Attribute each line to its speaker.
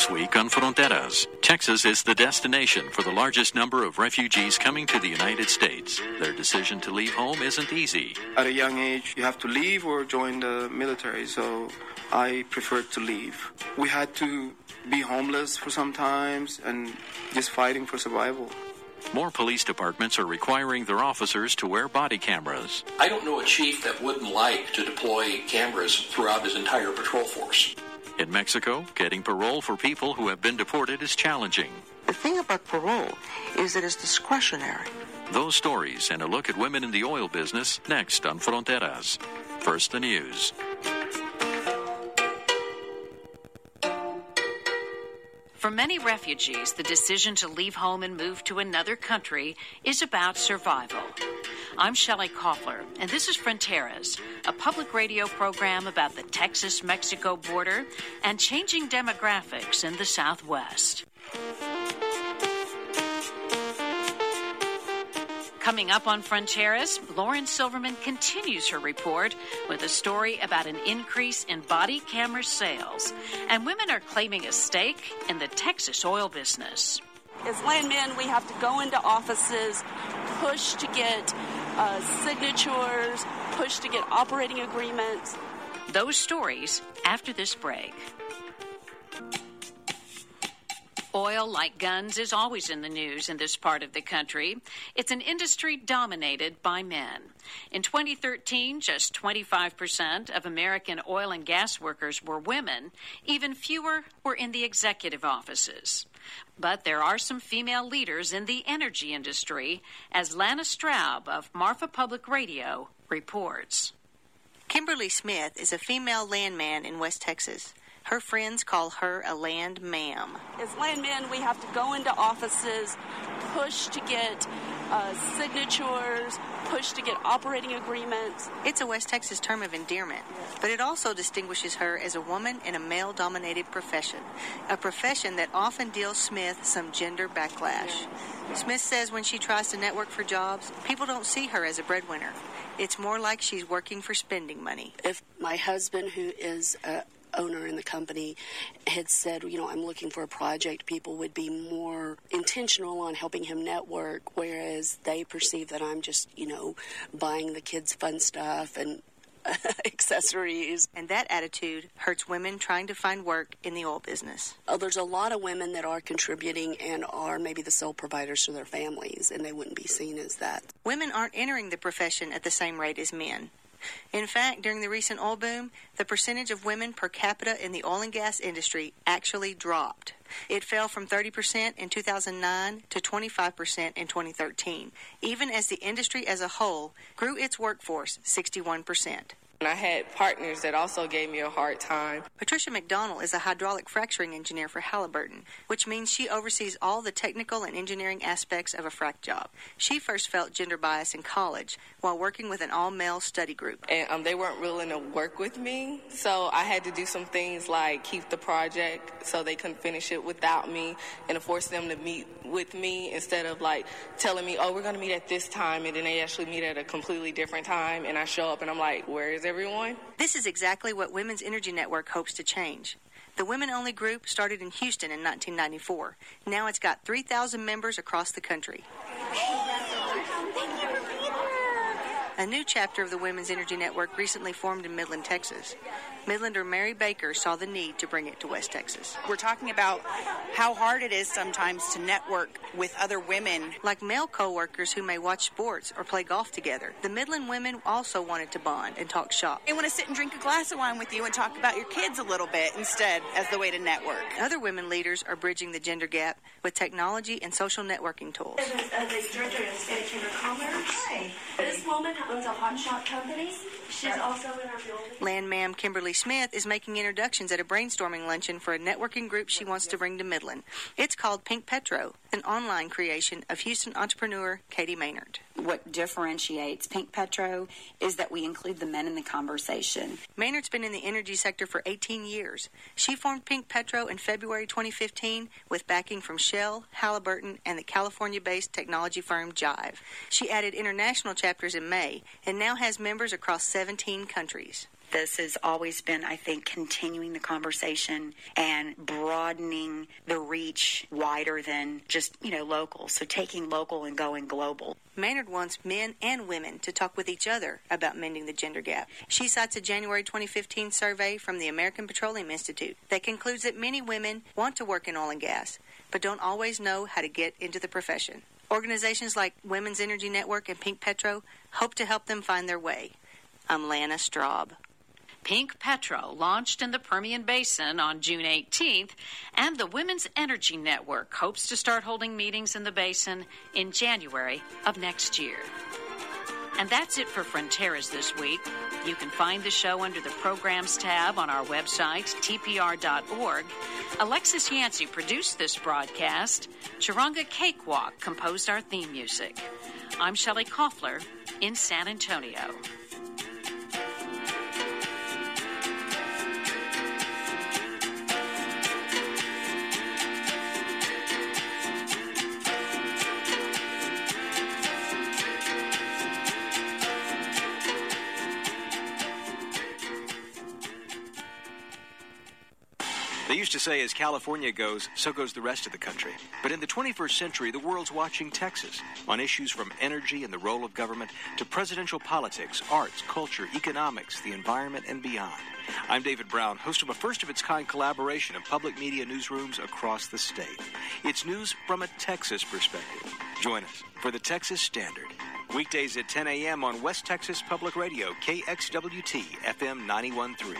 Speaker 1: This week on Fronteras, Texas is the destination for the largest number of refugees coming to the United States. Their decision to leave home isn't easy.
Speaker 2: At a young age, you have to leave or join the military, so I preferred to leave. We had to be homeless for some times and just fighting for survival.
Speaker 1: More police departments are requiring their officers to wear body cameras.
Speaker 3: I don't know a chief that wouldn't like to deploy cameras throughout his entire patrol force.
Speaker 1: In Mexico, getting parole for people who have been deported is challenging.
Speaker 4: The thing about parole is that it's discretionary.
Speaker 1: Those stories and a look at women in the oil business next on Fronteras. First, the news.
Speaker 5: For many refugees, the decision to leave home and move to another country is about survival. I'm Shelley Kofler, and this is Fronteras, a public radio program about the Texas Mexico border and changing demographics in the Southwest. Coming up on Fronteras, Lauren Silverman continues her report with a story about an increase in body camera sales. And women are claiming a stake in the Texas oil business.
Speaker 6: As landmen, we have to go into offices, push to get uh, signatures, push to get operating agreements.
Speaker 5: Those stories after this break. Oil, like guns, is always in the news in this part of the country. It's an industry dominated by men. In 2013, just 25% of American oil and gas workers were women. Even fewer were in the executive offices. But there are some female leaders in the energy industry, as Lana Straub of Marfa Public Radio reports.
Speaker 7: Kimberly Smith is a female landman in West Texas. Her friends call her a land ma'am.
Speaker 6: As landmen, we have to go into offices, push to get uh, signatures, push to get operating agreements.
Speaker 7: It's a West Texas term of endearment, but it also distinguishes her as a woman in a male dominated profession, a profession that often deals Smith some gender backlash. Smith says when she tries to network for jobs, people don't see her as a breadwinner. It's more like she's working for spending money.
Speaker 8: If my husband, who is a owner in the company had said, you know, I'm looking for a project, people would be more intentional on helping him network, whereas they perceive that I'm just, you know, buying the kids fun stuff and accessories.
Speaker 7: And that attitude hurts women trying to find work in the oil business.
Speaker 8: Oh, there's a lot of women that are contributing and are maybe the sole providers to their families, and they wouldn't be seen as that.
Speaker 7: Women aren't entering the profession at the same rate as men. In fact, during the recent oil boom, the percentage of women per capita in the oil and gas industry actually dropped. It fell from 30% in 2009 to 25% in 2013, even as the industry as a whole grew its workforce 61%.
Speaker 9: And I had partners that also gave me a hard time.
Speaker 7: Patricia McDonald is a hydraulic fracturing engineer for Halliburton, which means she oversees all the technical and engineering aspects of a frac job. She first felt gender bias in college while working with an all male study group.
Speaker 9: And um, they weren't willing to work with me, so I had to do some things like keep the project so they couldn't finish it without me and force them to meet with me instead of like telling me, oh, we're going to meet at this time, and then they actually meet at a completely different time, and I show up and I'm like, where is everyone?
Speaker 7: This is exactly what Women's Energy Network hopes to change. The women only group started in Houston in 1994. Now it's got 3,000 members across the country. A new chapter of the Women's Energy Network recently formed in Midland, Texas. Midlander Mary Baker saw the need to bring it to West Texas.
Speaker 10: We're talking about how hard it is sometimes to network with other women.
Speaker 7: Like male co-workers who may watch sports or play golf together. The Midland women also wanted to bond and talk shop.
Speaker 10: They want to sit and drink a glass of wine with you and talk about your kids a little bit instead as the way to network.
Speaker 7: Other women leaders are bridging the gender gap with technology and social networking tools.
Speaker 11: This director of State Chamber of Commerce. Hi. This woman owns a hot shot company. She's also in our building.
Speaker 7: Landmam Kimberly Smith is making introductions at a brainstorming luncheon for a networking group she wants to bring to Midland. It's called Pink Petro, an online creation of Houston entrepreneur Katie Mehnert.
Speaker 12: What differentiates Pink Petro is that we include the men in the conversation.
Speaker 7: Mehnert's been in the energy sector for 18 years. She formed Pink Petro in February 2015 with backing from Shell, Halliburton, and the California based technology firm Jive. She added international chapters in May and now has members across 17 countries.
Speaker 12: This has always been, I think, continuing the conversation and broadening the reach wider than just, you know, local. So taking local and going global.
Speaker 7: Mehnert wants men and women to talk with each other about mending the gender gap. She cites a January 2015 survey from the American Petroleum Institute that concludes that many women want to work in oil and gas, but don't always know how to get into the profession. Organizations like Women's Energy Network and Pink Petro hope to help them find their way. I'm Lana Straub.
Speaker 5: Pink Petro launched in the Permian Basin on June 18th, and the Women's Energy Network hopes to start holding meetings in the basin in January of next year. And that's it for Fronteras this week. You can find the show under the Programs tab on our website, tpr.org. Alexis Yancey produced this broadcast. Charanga Cakewalk composed our theme music. I'm Shelley Kofler in San Antonio.
Speaker 13: Used to say, as California goes, so goes the rest of the country. But in the 21st century, the world's watching Texas on issues from energy and the role of government to presidential politics, arts, culture, economics, the environment, and beyond. I'm David Brown, host of a first of its kind collaboration of public media newsrooms across the state. It's news from a Texas perspective. Join us for the Texas Standard. Weekdays at 10 a.m. on West Texas Public Radio, KXWT FM 913.